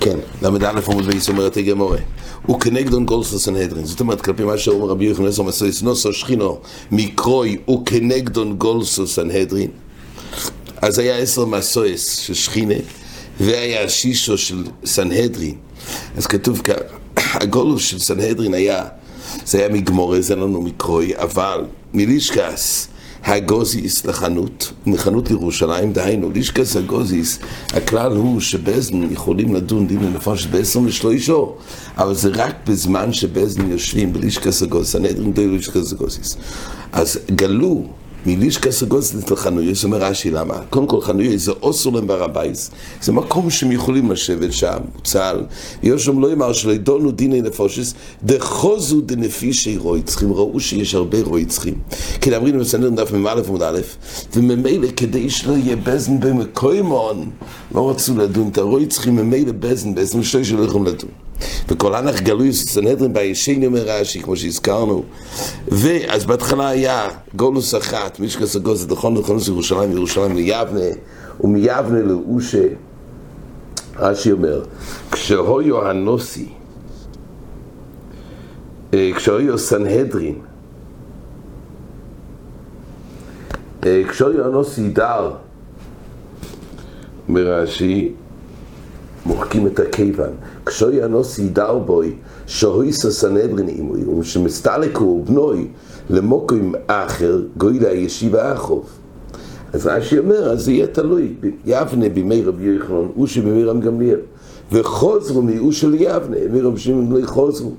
כן, ל"א עמוד בייס אומרת. הוא כנגדון גולסו סנהדרין. זאת אומרת, כלפי מה שאומר רבי יוחנן עשר מסויס נוסו שכינו מקרוי הוא כנגדון גולסו סנהדרין. אז היה עשר מסויס של שכינה, והיה שישו של סנהדרין. אז כתוב כאן, הגולוס של סנהדרין היה, זה היה מגמורה, זה לנו מקרוי, אבל מלישקס. הגוזיס לחנות, מחנות לירושלים, דהיינו, לישקס הגוזיס, הכלל הוא שבאזן יכולים לדון דין לנפש בעשר ושלושו, אבל זה רק בזמן שבאזן יושבים בלישקס הגוזיס, הנדרים די לישקס הגוזיס. אז גלו מלישקס הגוזיס לחנויוס, אומר רש"י, למה? קודם כל חנויוס זה אוסר בהר הבייס, זה מקום שהם יכולים לשבת שם, צה"ל, יושם לא יאמר שלא ידונו דיני נפושס, דחוזו דנפישי רויצחים, ראו שיש הרבה רויצחים. כי אמרינו בסנדרין דף מ"א עמוד א', וממילא כדי שלא יהיה בזן במקוימון, לא רצו לדון את הרויצחים, ממילא בזן, שתי שלא יכולים לדון. וכל הנח גלוי סנהדרין בישני אומר רש"י, כמו שהזכרנו. ואז בהתחלה היה גולוס אחת, מישקס הגוז, דחון דחונוס ירושלים, ירושלים ליבנה, ומיבנה לאושה. רש"י אומר, כשהויו הנוסי, כשהויו סנהדרין, כשהויו הנוסי דר, אומר רש"י, מוחקים את הכיוון. כשהוי הנוסי דר בוי, שהויסו סנהדרין עימוי, ומשמסתלקו בנוי למוקרים אחר, גוילה ישיבה אחוב. אז רש"י אומר, אז זה יהיה תלוי, יבנה בימי רבי יוחנן, אושי בימי רם גמליאל, וחוזרו מאושי ליבנה, מרבי שמעון לא חוזרו.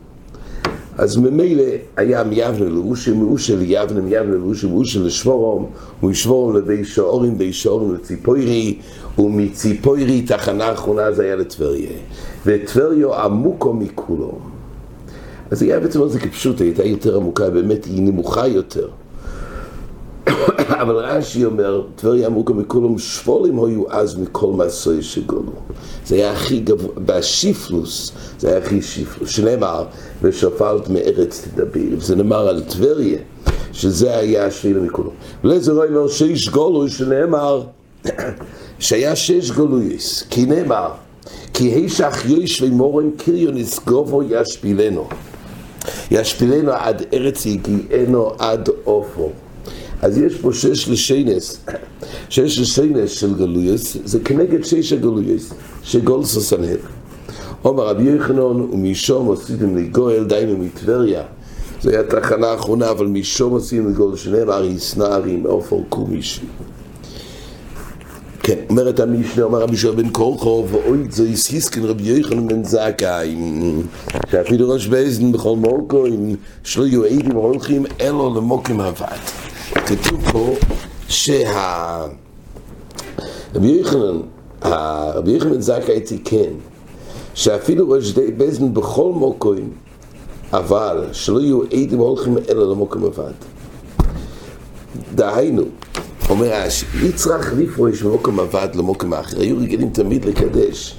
אז ממילא היה מיבנה לאושי, מאושי ליבנה, מיבנה לאושי, מאושי לשבורום, ומשבורום לבי שעורים, בי שעורים לציפוירי, ומציפוירי תחנה האחרונה זה היה לטבריה. וטבריו עמוקו מכולו. אז היה בעצם זה כפשוט, הייתה יותר עמוקה, באמת היא נמוכה יותר. אבל רש"י אומר, טבריה עמוקו מכולו, שפולים היו אז מכל מעשוי שגולו. זה היה הכי גבוה, בשיפלוס, זה היה הכי שיפלוס, שנאמר, ושפלת מארץ תדבר, וזה נאמר על טבריה, שזה היה השביל מכולו. ולזה לא אומר שיש גולו, שנאמר, שהיה שש גולויס, כי נאמר, כי הישך יש ומורן קריון יסגובו ישפילנו. ישפילנו עד ארץ יגיענו עד אופו. אז יש פה שש לשיינס, שש לשיינס של גלויס, זה כנגד שש הגלויס, שגולסו סנהר. אומר רבי יוחנן, ומשום עשיתם לגואל, דיינו מטבריה. זו הייתה התחנה האחרונה, אבל משום עשיתם לגואל, שנאמר, יסנערים עופר קומישי. כן, אומרת המשנה, אומר רבי שואל בן קורחוב, ואוי זו יסיסקן רבי יוחנן בן זכאי, שאפילו ראש באזן בכל מוקוים, שלא יהיו עדים הולכים אלו למוקים הוות. כתוב פה שה... רבי יוחנן, רבי יוחנן זכאי תיקן, שאפילו ראש באזן בכל מוקוים, אבל שלא יהיו עדים הולכים אלו למוקים הוות. דהיינו, אומר רש"י, יצרך לפרוש במוקם אבד למוקם אחר, היו רגילים תמיד לקדש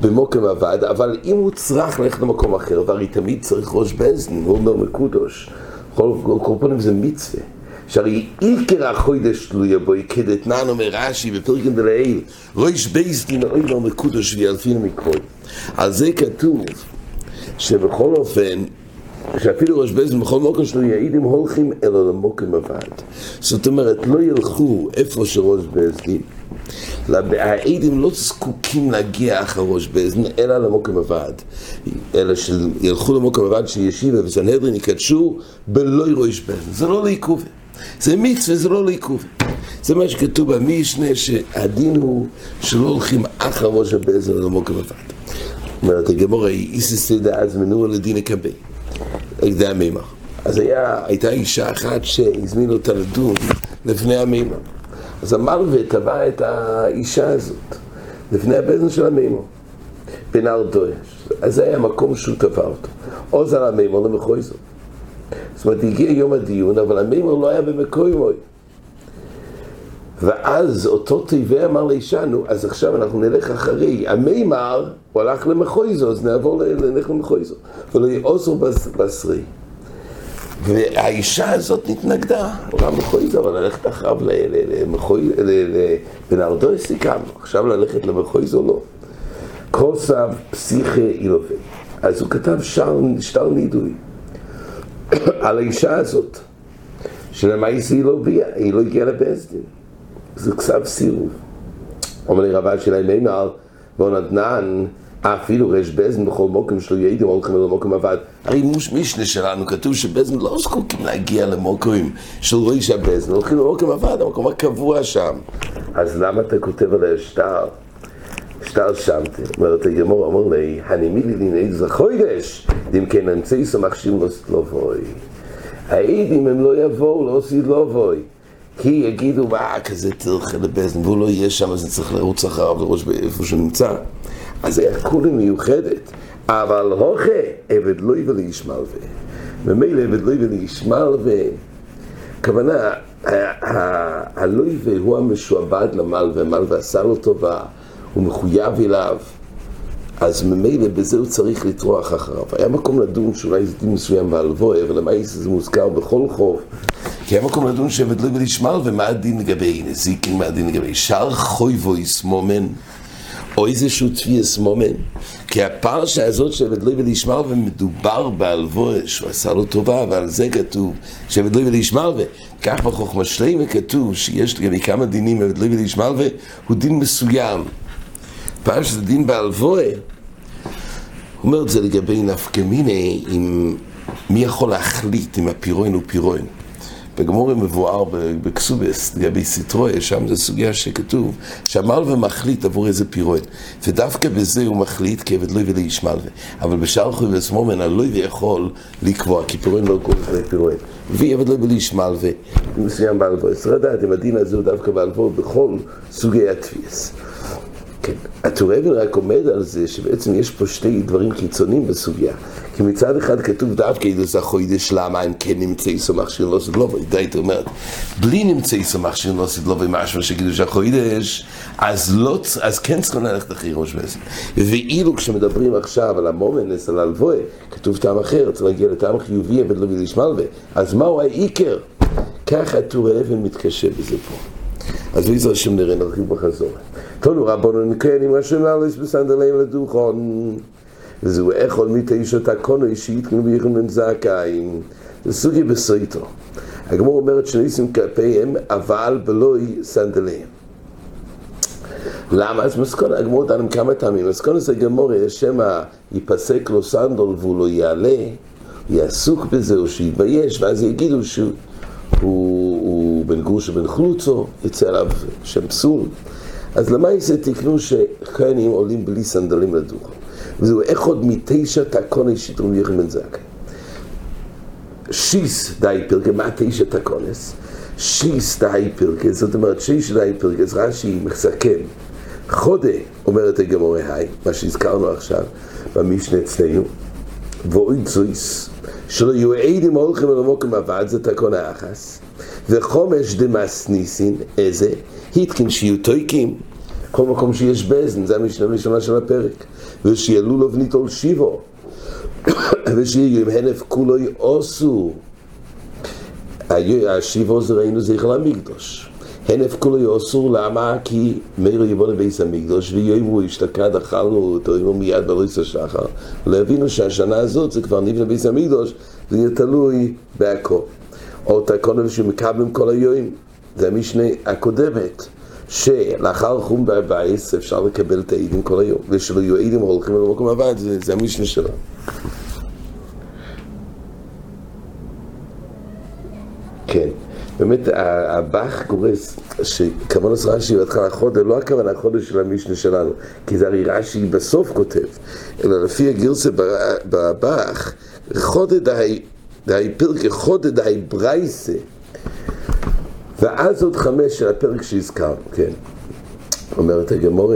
במוקם אבד, אבל אם הוא צריך ללכת למקום אחר, והרי תמיד צריך ראש בזן, הוא אומר מקודוש, כל קורפונים זה מצווה, שהרי עיקר החוידש תלויה בו, כדתנן אומר רש"י בפרקן דלעיל, ראש בזן אוי לו מקודוש ויאלפין מקרוי. על זה כתוב שבכל אופן שאפילו ראש בזן בכל מוקם שלו יעידים הולכים אלא למוקם אבד. זאת אומרת, לא ילכו איפה שראש בזן. העדים לא זקוקים להגיע אחר ראש בזן, אלא למוקם אבד. אלא שילכו למוקם אבד שישיבה וסנהדרין יקדשו בלא ראש בזן. זה לא לעיכוב. זה מצווה, זה לא לעיכוב. זה מה שכתוב במשנה, שהדין הוא שלא הולכים אחר ראש הבזן אלא אבד. אומרת הגמור, איסיס דאז מנוע לדין הקבי. זה המימר. אז היה, הייתה אישה אחת שהזמין אותה לדון לפני המימר. אז המלווה תבע את האישה הזאת לפני הבזן של המימר, בנהר דויש. אז זה היה המקום שהוא תבע אותו. עוז על המימר למחוי זאת. זאת אומרת, הגיע יום הדיון, אבל המימר לא היה במקוי מוי. ואז אותו טבע אמר לאישה, נו, אז עכשיו אנחנו נלך אחרי. המימר, הוא הלך למחויזו, אז נעבור, נלך למחויזו. ולא יעוזו בשרי. והאישה הזאת נתנגדה, עולם מחוי זה, אבל ללכת אחריו למחוי, בנרדו סיכמנו, עכשיו ללכת למחוי זו לא. כוסף פסיכי אילופה. אז הוא כתב שטר נידוי על האישה הזאת, שלמעשה היא לא הביאה, היא לא הגיעה לבסדין. זה כסף סירוב. אומר לי רבה שלהם מימר, נתנן, אפילו רש בזן בכל מוקם שלו יעידים הולכים אל המוקם עבד. הרי מוש משנה שלנו כתוב שבזן לא זקוקים להגיע למוקרים של ריש הבזן, הולכים למוקם עבד, המקום הקבוע שם. אז למה אתה כותב על השטר? שטר שמתם, אומרת הגמור, אמר לי, הנימי לי דיני זכוידש, אם כן אמצעי סמכשים לא סתלובוי. העידים הם לא יבואו, לא עשית לא בואי. כי יגידו, מה, כזה תלכה לבזן, והוא לא יהיה שם, אז אני צריך לרוץ אחריו לראש באיפה שהוא נמצא. אז היה כולה מיוחדת. אבל הוכה, עבד לא יבוא לישמל ו... ממילא עבד לא יבוא לישמל ו... כוונה, הלויבה הוא המשועבד למלווה, המלווה עשה לו טובה, הוא מחויב אליו, אז ממילא בזה הוא צריך לטרוח אחריו. היה מקום לדון שאולי זה דין מסוים בהלבוי, אבל למעשה זה מוזכר בכל חוב. כי היה מקום לדון שעבד לא יבוא לישמל ומה הדין לגבי נזיקין, מה הדין לגבי שער חויבו יסמומן. או איזשהו תביאס מומן. כי הפרשה הזאת שעבד לא ולשמר ומדובר באלבוה שהוא עשה לו טובה, ועל זה כתוב שעבד לא ולשמר וכך בחוכמה שלמה כתוב שיש לגבי כמה דינים עבד לא ולשמר הוא דין מסוים. פעם שזה דין באלבוה, הוא אומר את זה לגבי נפקמיני, עם מי יכול להחליט אם הפירוין הוא פירוין. בגמורי מבואר בקסובס, לגבי סיטרויה, שם זו סוגיה שכתוב שהמלווה מחליט עבור איזה פירוט, ודווקא בזה הוא מחליט כי עבד לא יביא לאיש מלווה. אבל בשאר חוי וסמומן הלא יכול לקבוע, כי פירוט לא קוראים לפני פירוט. ועבד לא יביא לאיש מלווה, מסוים באלבו. צריך לדעת אם הדין הזה הוא דווקא באלבו בכל סוגי התפיס. כן, הטור אבן רק עומד על זה שבעצם יש פה שתי דברים חיצוניים בסוגיה. כי מצד אחד כתוב דווקא אילוס החוידש, למה אם כן נמצא איסו מכשיר לא סדלובוי, די, אתה אומרת, בלי נמצא איסו מכשיר לא סדלובוי, משהו שקידוש החוידש, אז לא, אז כן צריכים ללכת אחרי ראש וסן. ואילו כשמדברים עכשיו על המומנס, על הלבוי, כתוב טעם אחר, צריך להגיע לטעם חיובי, אבל לא בליש מלווה, אז מהו העיקר? ככה הטור אבן מתקשה בזה פה. אז בעזר השם נראה, נרחיב בחזור. תונו רבונו נקן עם השם לאלוס בסנדלים לדוכון. וזהו איכול מתשע תקונו אישית כמו ביחון בן זכאים זה סוגי בסויטו. הגמור אומרת שניסים כלפיהם אבל בלוי סנדלים למה? אז מסכון הגמור דנים כמה טעמים. מסכון זה גמור שמא ייפסק לו סנדול והוא לא יעלה יעסוק בזה או שיתבייש ואז יגידו שהוא הוא, הוא בן גרוש ובן חלוצו יצא עליו שם פסול אז למה זה תקנו שכהנים עולים בלי סנדלים לדוכן? וזהו איך עוד מתשע תקוני שיטרום יחם בן זכאי. שיס די פרקה, מה תשע תקונס? שיס די פרקה, זאת אומרת שיש די פרקה, אז רש"י מסכם. חודה, אומרת הגמורי היי, מה שהזכרנו עכשיו במשנה אצלנו, ואוי צויס, שלא יהיו עדים הולכים אל המוקם עבד, זה תקון האחס, וחומש דמאס ניסין, איזה? התקין שיהיו טויקים, כל מקום שיש בזן, זה המשנה הראשונה של הפרק, ושיהיה לולוב ניטול שיבו, ושיהיה עם הנף כולו יעשו. השיבו זה ראינו זכר המקדוש. הנף כולו יעשו, למה? כי מאיר יבוא לביס המקדוש, ויאמרו השתקד, אכלנו אותו, יאמרו מיד בריס השחר. להבינו שהשנה הזאת זה כבר נבנה ביס המקדוש, זה יהיה תלוי בהכל. או תקונם שמקבלים כל היום. זה המשנה הקודמת, שלאחר חום בבייס אפשר לקבל את העידים כל היום, ושלא יהיו עידים הולכים למקום הבית, זה, זה המשנה שלו. כן, באמת הבח גורס עושה רש"י בהתחלה חודש, לא הכוונה חודש של המשנה שלנו, כי זה הרי רש"י בסוף כותב, אלא לפי הגרסה בבח, חודד דהי פרקי חודד דהי ברייסה ואז עוד חמש של הפרק שהזכר, כן. אומרת הגמור,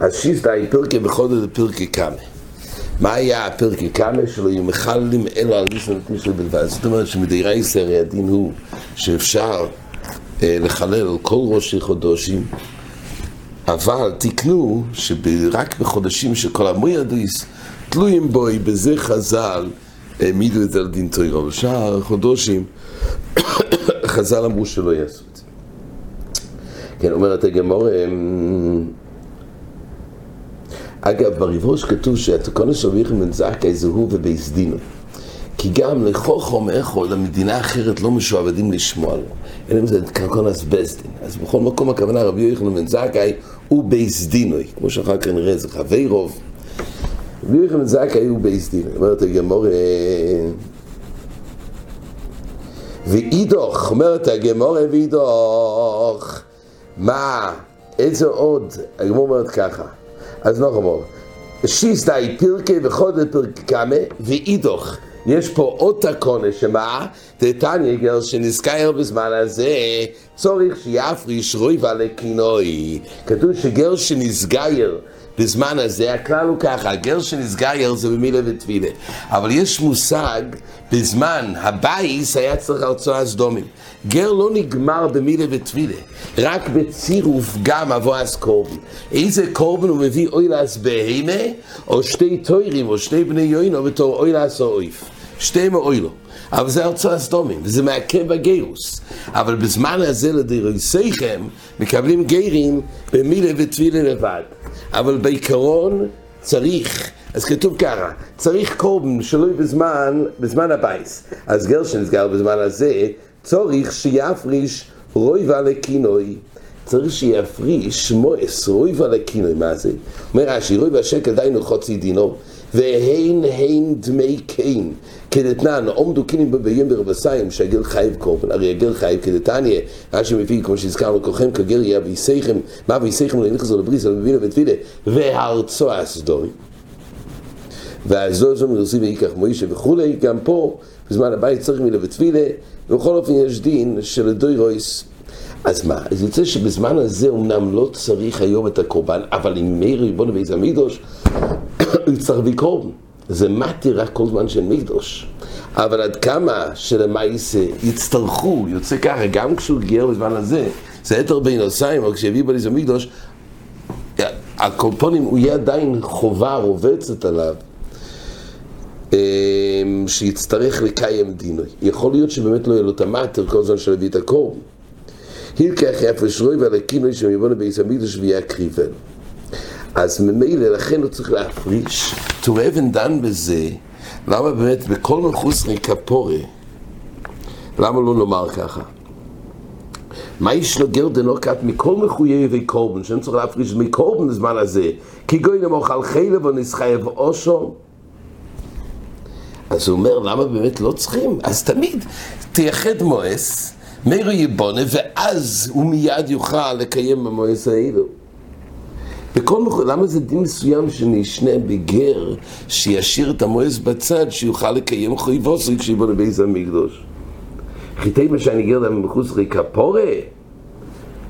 אז שיסתא פרקי בחודש פרקי קאמה. מה היה הפרקי קאמה שלו? יהיו מחללים אלו על ניסן ותשע בלבד. זאת אומרת שמדירה ישראל הדין הוא שאפשר אה, לחלל כל ראשי חודשים, אבל תקנו שרק בחודשים של כל המוידויס תלויים בוי, בזה חז"ל העמידו את זה על דין תוירו. בשאר חודשים חז"ל אמרו שלא יעשו את זה. כן, אומרת הגמור, אמ, אגב, בריבוש כתוב רבי יחנן בן זכאי זה הוא ובייס דינו. כי גם לחוכם איכו, למדינה אחרת לא משועבדים לשמוע לו. אלא אם זה קרקונס בסדין. אז בכל מקום הכוונה רבי יוחנן בן זכאי הוא בייס דינוי. כמו שאחר כך נראה, זה חווי רוב. רבי יוחנן בן זכאי הוא בייס דינוי. אומרת הגמור... ואידוך, אומרת הגמור ואידוך. מה? איזה עוד? הגמור אומרת ככה. אז לא אמור. שיס די פירקה וחודל פרקה קמה ואידוך. יש פה עוד תקונה שמה? דתניא גר שנזכר בזמן הזה צורך שיפריש רויבה לקינוי. כתוב שגר שנסגייר בזמן הזה, הכלל הוא ככה, גר שנסגייר זה במילה ותפילה. אבל יש מושג, בזמן הבייס היה צריך ארצו הסדומים. גר לא נגמר במילה ותפילה, רק בצירוף גם אבו אז קורבן. איזה קורבן הוא מביא אוילס בהימה, או שתי טוירים, או שני בני יוינו בתור אוילס או אויף. שתי מאוילו. אבל זה ארצו הסדומים, וזה מעכב בגירוס. אבל בזמן הזה לדירויסיכם מקבלים גרים במילה ותפילה לבד. אבל בעיקרון צריך, אז כתוב ככה, צריך קורבן שלוי בזמן, בזמן הבייס. אז גר שנסגר בזמן הזה, צורך שיפריש רויבה לקינוי. צריך שיפריש מועס רויבה לקינוי, מה זה? אומר רש"י, רויבה שקל דיינו חוצי דינו. והן הן דמי קיין, כדתנן, עומדו קינים בביום ברבסיים, שהגר חייב קורבן, הרי הגר חייב כדתניא, רש"י מביא, כמו שהזכרנו, כולכם כגר יהיה ויסייכם, מה ויסייכם לא ינכסו לבריס, אבל מבינה ותפילה, והרצו הסדורי. והזו זו מרסי ויקח מוישה וכולי, גם פה, בזמן הבית צריך מילה ותפילה, ובכל אופן יש דין של דוי רויס. אז מה? אז יוצא שבזמן הזה אמנם לא צריך היום את הקורבן, אבל אם מאיר ריבונו ואיזה מידוש, להביא קורבן. זה מתי רק כל זמן של מקדוש. אבל עד כמה שלמעשה יצטרכו, יוצא ככה, גם כשהוא גייר בזמן הזה, זה יתר בין עושיים, או כשהביא בליזה מקדוש, הקורפונים, הוא יהיה עדיין חובה רובצת עליו, שיצטרך לקיים דינוי. יכול להיות שבאמת לא יהיה לו את המטר כל זמן שלהביא את הקורבן. הילקח יפש רוי ולקינוי שמיבונו בייס המקדוש ויקריבנו. אז ממילא, לכן הוא צריך להפריש. טור אבן דן בזה, למה באמת בכל מחוסרי כפורי, למה לא נאמר ככה? מה יש לו גר דנוקת מכל מחויבי קורבן, שאין צריך להפריש מקורבן בזמן הזה, כי גוי למאכל חלב או נסחייב אושו? אז הוא אומר, למה באמת לא צריכים? אז תמיד תייחד מואס, מאירו יבונה, ואז הוא מיד יוכל לקיים במואס האלו. בכל מקום, למה זה דין מסוים שנשנה בגר, שישאיר את המועס בצד, שיוכל לקיים חויבוסרי כשיבוא לבייס המקדוש? חיטי מה שאני גר להם מחוסרי כפורה?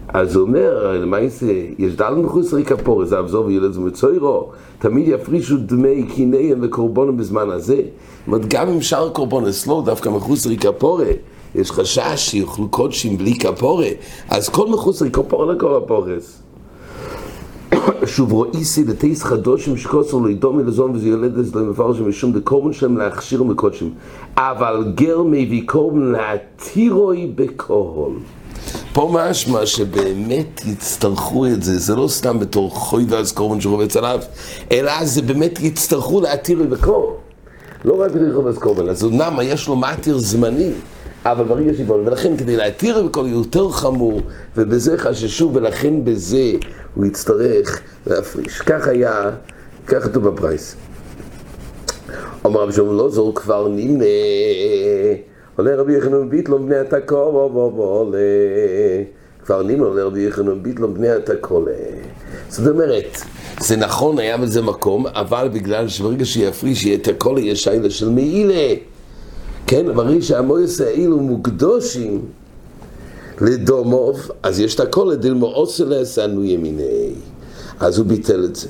אז הוא אומר, למעשה, יש דל מחוסרי כפורה, זה אבזור וילד ומצוירו, תמיד יפרישו דמי קיניהם וקורבונם בזמן הזה. זאת גם אם שאר קורבונס לא, דווקא מחוסרי כפורה, יש חשש שיאכלו קודשים בלי כפורה, אז כל מחוסרי כפורה לכל הפורס. שוב רואיסי לטייס חדושים שקוסר לא ידומי לזון וזה ילד לזה למפרשים משום דקורבן שלהם להכשיר מקודשים. אבל גר מביא קורבן להתירוי בקהול פה משמע שבאמת יצטרכו את זה, זה לא סתם בתור חוי ואז קורבן שרובץ עליו, אלא זה באמת יצטרכו להתיר בקור. לא רק ואז קורבן, אז אמנם יש לו מתיר זמני, אבל ברגע שיבון, ולכן כדי להתיר בקור יותר חמור, ובזה חששו, ולכן בזה הוא יצטרך להפריש. כך היה, כך כתוב בפרייס. אומר רבי שלום לא זור כבר נמנה, עולה רבי יחנון ביטלום בני התקור, עולה. כבר נמנה עולה רבי יחנון ביטלום בני התקור. זאת אומרת, זה נכון, היה בזה מקום, אבל בגלל שברגע שיפריש, יהיה את הכל, יהיה שיילה של מעילה. כן, ברגע שהמויס האלו מוקדושים, לדומוב, אז יש את הכל לדילמו אוסלס אנו ימיני. אז הוא ביטל את זה.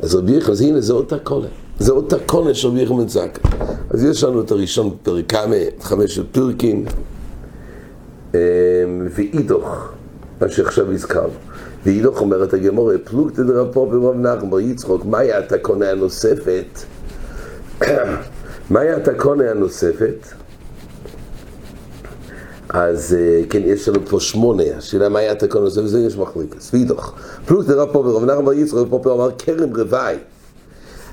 אז רבי יחנן, אז הנה זה אותה קולה. זה אותה קולה של רבי יחנן זקה. אז יש לנו את הראשון פרק כמה, של פרקין, ואידוך, מה שעכשיו הזכרנו. והילוך אומרת הגמור, פלוגתא דרב פה ברוב נחם בר יצחוק, מהי התקונה הנוספת? מהי התקונה הנוספת? אז כן, יש לנו פה שמונה, השאלה מהי התקונה הנוספת, וזה יש מחליקס, והילוך. פלוגתא דרב פה ברוב נחם בר יצחוק, פה אמר כרם רוואי.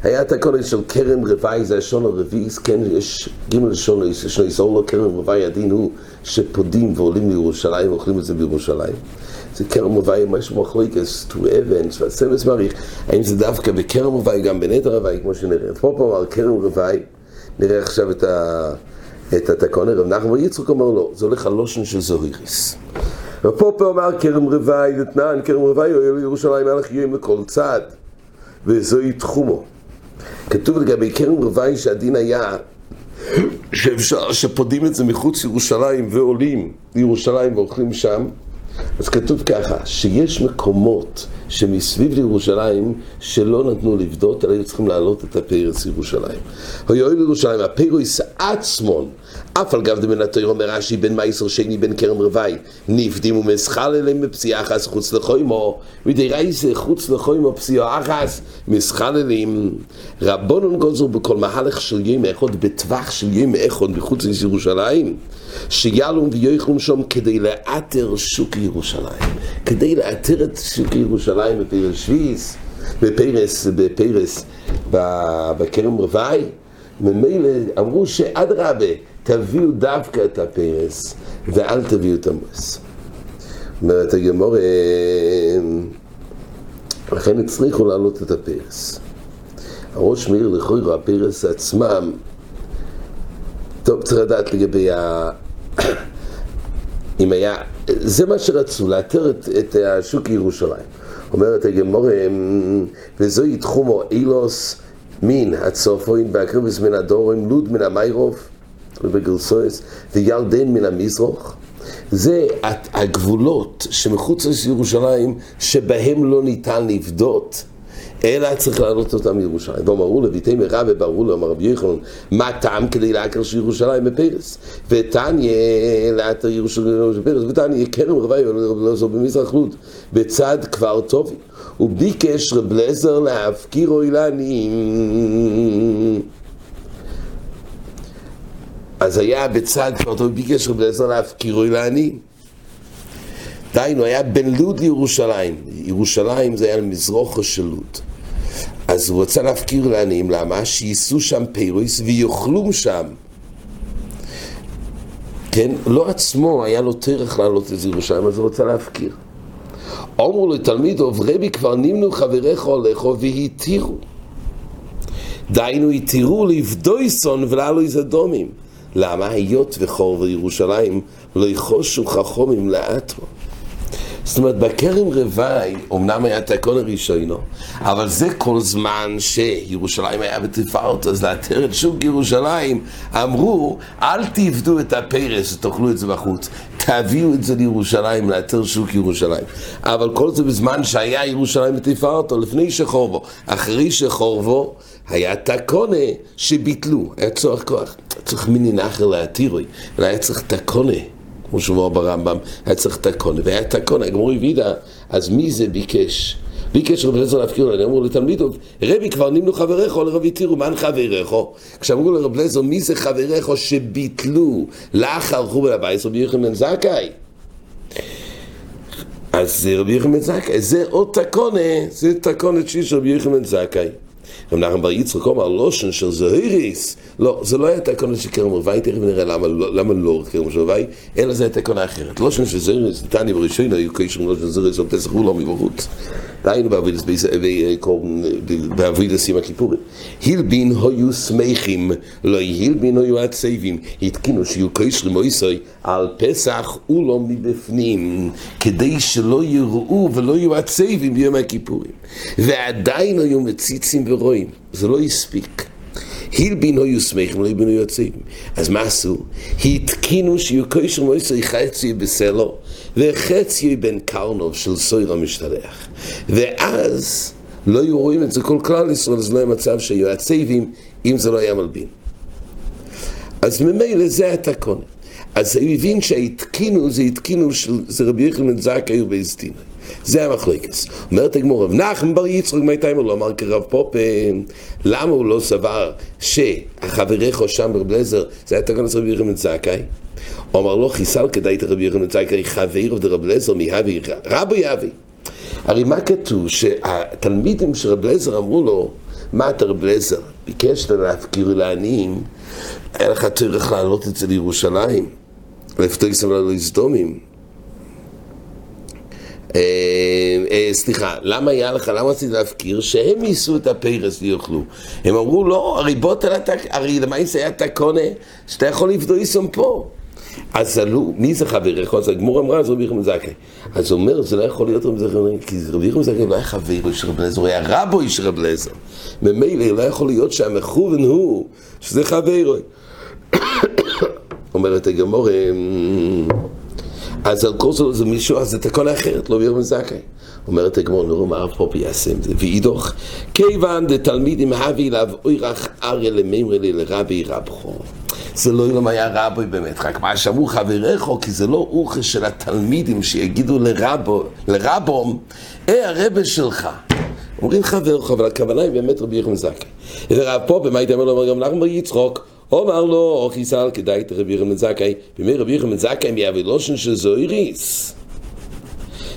היה הקודש של כרם רוואי, זה השון הרביעיס, כן, יש גימל לשון, יש לו לו, כרם רוואי, הדין הוא שפודים ועולים לירושלים, ואוכלים את זה בירושלים. זה כרם רוואי, מה שמחליקס, טו אבן, סמס מעריך, האם זה דווקא בכרם רוואי, גם בנטר רוואי, כמו שנראה. פה פה אמר כרם רוואי, נראה עכשיו את ה... את התקונה, רב נחמן יצחק אומר לו, זה הולך על לושן של זוהיריס. ופה פה אמר כרם רוואי, דתנן, כרם רוואי, ירושלים הלך יום לכל צד, וזוהי תחומו. כתוב לגבי כרם רוואי שהדין היה שאפשר, שפודים את זה מחוץ לירושלים ועולים לירושלים ואוכלים שם אז כתוב ככה, שיש מקומות שמסביב לירושלים שלא נתנו לבדות, אלא היו צריכים להעלות את הפרס לירושלים. היו לירושלים, הפרס עצמון, אף על גב דמן התויר אומר רש"י בין מייסר שני בין כרם רוואי, נפדים ומסחל אליהם בפציעה אחס חוץ לחוימו, מדי רייסה חוץ לחוימו פציעה אחס, מסחל אליהם. רבונון גוזר בכל מהלך של יום אחד, בטווח של יום אחד מחוץ לירושלים, שיעלו ויוכלו שם כדי לאתר שוק ירושלים, כדי לאתר את שוק ירושלים בפרס שוויס, בפרס, בפרס, בכרם רוואי. ממילא אמרו שאדרבה, תביאו דווקא את הפרס ואל תביאו את המוס. אומרת הגמור, לכן הצליחו להעלות את הפרס. הראש מאיר לכוירו, הפרס עצמם, טוב, צריך לדעת לגבי ה... אם היה, זה מה שרצו, לאתר את, את השוק ירושלים. אומרת הגמור, וזוהי תחומו אילוס מין הצופוין והקרבס מן הדורים, לוד מן המיירוב ובגרסויס וירדן מן המזרוח זה הגבולות שמחוץ לירושלים שבהם לא ניתן לבדות אלא צריך להעלות אותם מירושלים. ואמרו לביתי מרע וברור לו, אמר רבי יחנון, מה טעם כדי לעקר של ירושלים בפרס? ותניא לעתר ירושלים בפרס, ותניא כרם רבי ולעזור במזרח לוד, בצד כפר טובי. הוא ביקש רב לזר להפקירו אילנים. אז היה בצד כפר טובי, ביקש רב לזר להפקירו אילנים. דהיינו, היה בין לוד לירושלים. ירושלים זה היה למזרוחו של לוד. אז הוא רצה להפקיר לעניים, למה? שייסעו שם פירוס ויאכלו שם. כן? לא עצמו, היה לו טרח לעלות את ירושלים, אז הוא רצה להפקיר. אמרו לו תלמידו, רבי כבר נמנו חבריך הולכו והתירו. דהיינו התירו לבדויסון ולעלו איזה דומים. למה? היות וחור וירושלים לא יחושו חכומים לאטרו. זאת אומרת, בכרם רוואי, אמנם היה תקון הראשונו, אבל זה כל זמן שירושלים היה בתפארת, אז לאתר את שוק ירושלים, אמרו, אל תעבדו את הפרס ותאכלו את זה בחוץ, תביאו את זה לירושלים, לאתר שוק ירושלים. אבל כל זה בזמן שהיה ירושלים בתפארתו, לפני שחורבו. אחרי שחורבו, היה תקונה שביטלו, היה צורך כוח. צריך מיני נחר להתירוי, והיה צריך תקונה. כמו שאומר ברמב"ם, היה צריך תקונה, והיה תקונה, הגמור הבידה, אז מי זה ביקש? ביקש רבי אליעזר להפקיר לו, אמרו לתלמידו, רבי כבר נמנו חבריך, או לרבי תירו, מן חבריך? כשאמרו לרבי אליעזר, מי זה חבריך שביטלו לאחר חורבן הבית, רבי יוחנן בן זכאי. אז רבי יוחנן בן זכאי, זה עוד תקונה, זה תקונת שיש רבי יוחנן בן זכאי. רב נחמן בר יצחק אומר לושן של זוהיריס לא, זה לא היה תקונה של כרם רבי, תכף נראה למה, למה לא של רבי, אלא זה היה תקונה אחרת. לושן של זוהיריס, נתניה בראשון היו קשרים לושן של זוהיריס, על פסח הוא לא מבחוץ. דהיינו בעבודת סיום הכיפורים. הלבין היו שמחים, לא הלבין היו עצבים, התקינו שיהיו קשרים מויסוי על פסח ולא מבפנים, כדי שלא יראו ולא יהיו עצבים ביום הכיפורים. ועדיין היו מציצים ורואים, זה לא הספיק. הלבין היו שמחים, לא הלבין היו עצבים. אז מה עשו? התקינו שיהיו קשר מויסוי חצי בסלו, וחצי בן קרנוב של סויר המשתלח. ואז לא היו רואים את זה כל כלל ישראל, אז לא היה מצב שיהיו עצבים אם זה לא היה מלבין. אז ממילא זה התקונה. אז הוא הבין שהתקינו זה התקינו של, זה רבי יחד בן זכאי ובייסטינאי. זה המחלקס. אומרת הגמור, רב נחם בר יצחק הוא לא אמר כרב פופ, למה הוא לא סבר שהחבריך שם ברב לזר, זה היה תגון רבי יחנן זכאי? אמר לו, חיסל כדאי את רבי יחנן זכאי, חבר דרב לזר מהבי, רבו יבי. הרי מה כתוב? שהתלמידים של רב לזר אמרו לו, מה אתה רב לזר? ביקשת להפקיר לעניים, היה לך צריך לעלות את זה לירושלים, לפתור סבלה לסדומים. אה, אה, סליחה, למה היה לך, למה רציתי להפקיר? שהם יישאו את הפרס ויאכלו. הם אמרו, לא, הרי בוא תלת, הרי למעשה היה תקונה שאתה יכול לפדור איסום פה. אז עלו, מי זה חברך? אז הגמור אמרה, זה רבי יחמן זכאי. אז הוא אומר, זה לא יכול להיות רבי זכאי, כי רבי יחמן זכאי לא היה חבר של רבי אליעזר, הוא היה רבו של רבי אליעזר. ממילא לא יכול להיות שהמכוון הוא, שזה חבר. אומרת הגמור, אז על כל זאת זה מישהו, אז זה תקונה אחרת, לא יחמן זכאי. אומרת הגמור, נראו מה יעשה עם זה. ואידוך, כיוון דתלמידים הביא אליו אוירח אריה למימרי לרבי רבחו. זה לא אילם היה רבוי באמת, רק מה שאמרו חבריך, כי זה לא אוכל של התלמידים שיגידו לרבו, לרבום, אה הרבה שלך. אומרים חברך, אבל הכוונה היא באמת רבי יחמן זכי. ורב פה, במה הייתי אומר לו, גם לך יצחוק, אומר לו, או חיסל כדאי את רבי יחמן זכי, במי רבי זכי הם יאבי לושן של זויריס.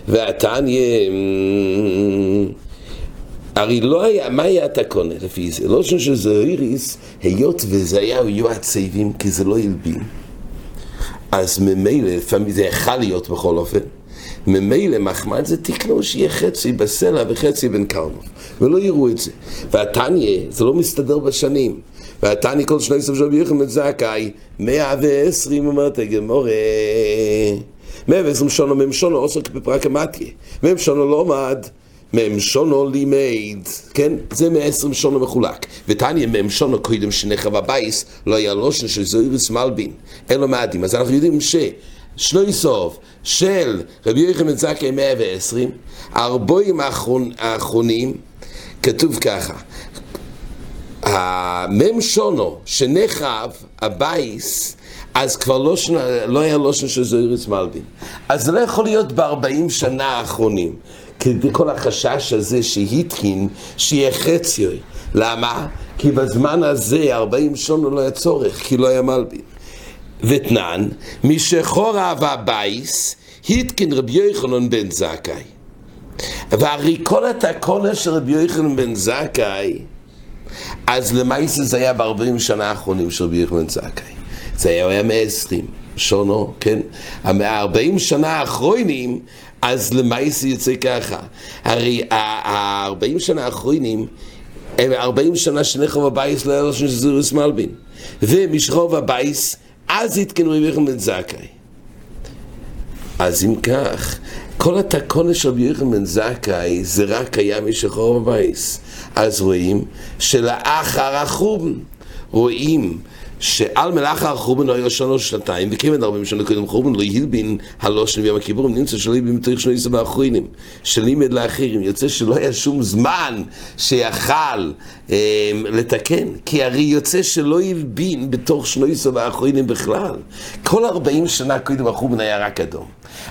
והתניא... הרי לא היה, מה היה התקונה לפי זה? שם שזה איריס, היות וזה היה היו הצייבים, כי זה לא הלבין. אז ממילא, לפעמים זה יכול להיות בכל אופן, ממילא מחמת זה תקנו שיהיה חצי בסלע וחצי בין קרניו, ולא יראו את זה. והתניא, זה לא מסתדר בשנים. והתניא כל שנותיו של רבי יוחנן בן זכאי, מאה ועשרים אומרת הגמרא. מאה ועשרים שנה מ"ם שנה עסק בפרקמטיא, ומ"ם שנה למד. מ"ם שנה לימד, כן? זה מאה עשרים שנה מחולק. ותניא מ"ם שנה קודם שנחרב הבית, לא היה לשון של זהורית מלבין, אלא מאדים. אז אנחנו יודעים ש... שנותיו של רבי יוחנן בן זכאי 120, הארבעים האחרונים, כתוב ככה, המ"ם שנה שנחרב הבית, אז כבר לא, שנה, לא היה לשון של זהורית מלבין. אז זה לא יכול להיות בארבעים שנה האחרונים. כדי כל החשש הזה שהתקין, שיהיה חציו. למה? כי בזמן הזה, 40 שנה לא היה צורך, כי לא היה מלבין. ותנן, משחורב הבייס, התקין רבי יוחנן בן זכאי. והרי כל התקונה של רבי יוחנן בן זכאי, אז למעשה זה היה ב-40 שנה האחרונים של רבי יוחנן זכאי. זה היה, היה 120 שונו, כן? ה-40 שנה האחרונים, אז למעשה יוצא ככה. הרי ה-40 שנה האחרונים, הם 40 שנה שנחרב הבית לא היה לשון של זהורית מלבין. ומשחרב הבית, אז התקנה רבי בן זכאי. אז אם כך, כל התקנה של רבי יוחנן בן זכאי זה רק היה משחרב הבית. אז רואים שלאחר החורבן, רואים שעל מלאכה החורבן היה שנה שנתיים, וכיוון ארבעים שנה קודם חורבן לא הלבין הלשון ביום הכיפורים, נמצא שלא הלבין בתוך שני עשרה האחרונים, שלימד לאחרים, יוצא שלא היה שום זמן שיכל אה, לתקן, כי הרי יוצא שלא הלבין בתוך שני עשרה האחרונים בכלל. כל ארבעים שנה קודם החורבן היה רק אדום.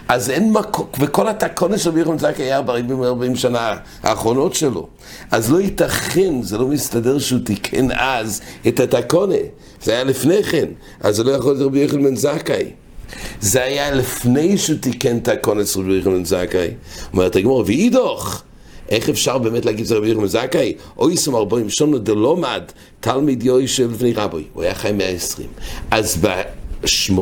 אז אין מקום, וכל התקונה של בירחם זקי היה ב-40 שנה האחרונות שלו. אז לא ייתכן, זה לא מסתדר שהוא תיקן אז את התקונה. זה היה לפני כן, אז זה לא יכול להיות רבי יוחנן בן זכאי. זה היה לפני שהוא תיקן את הקונס רבי יוחנן בן זכאי. אומרת הגמור, ואידוך, איך אפשר באמת להגיד שזה רבי בן זכאי? אוי סום ארבעים שונו דלומד, תלמיד יושב לפני רבוי, הוא היה חי 120. אז ב...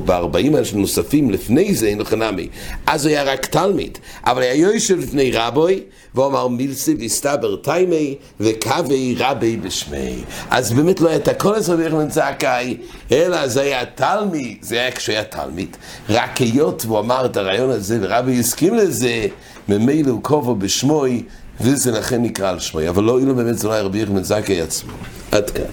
בארבעים האלה נוספים לפני זה, אין לך נמי. אז הוא היה רק תלמיד, אבל היה יושב לפני רבוי, והוא אמר מילסי והסתבר טיימי וקווי רבי בשמי. אז באמת לא היה את הכל הזה ביחד זכאי, אלא זה היה תלמיד, זה היה כשהוא היה תלמיד. רק היות והוא אמר את הרעיון הזה ורבי הסכים לזה, ממילא הוא כובו בשמוי, וזה לכן נקרא על שמוי. אבל לא, אילו באמת זה לא היה רבי יחד זכאי עצמו. עד כאן.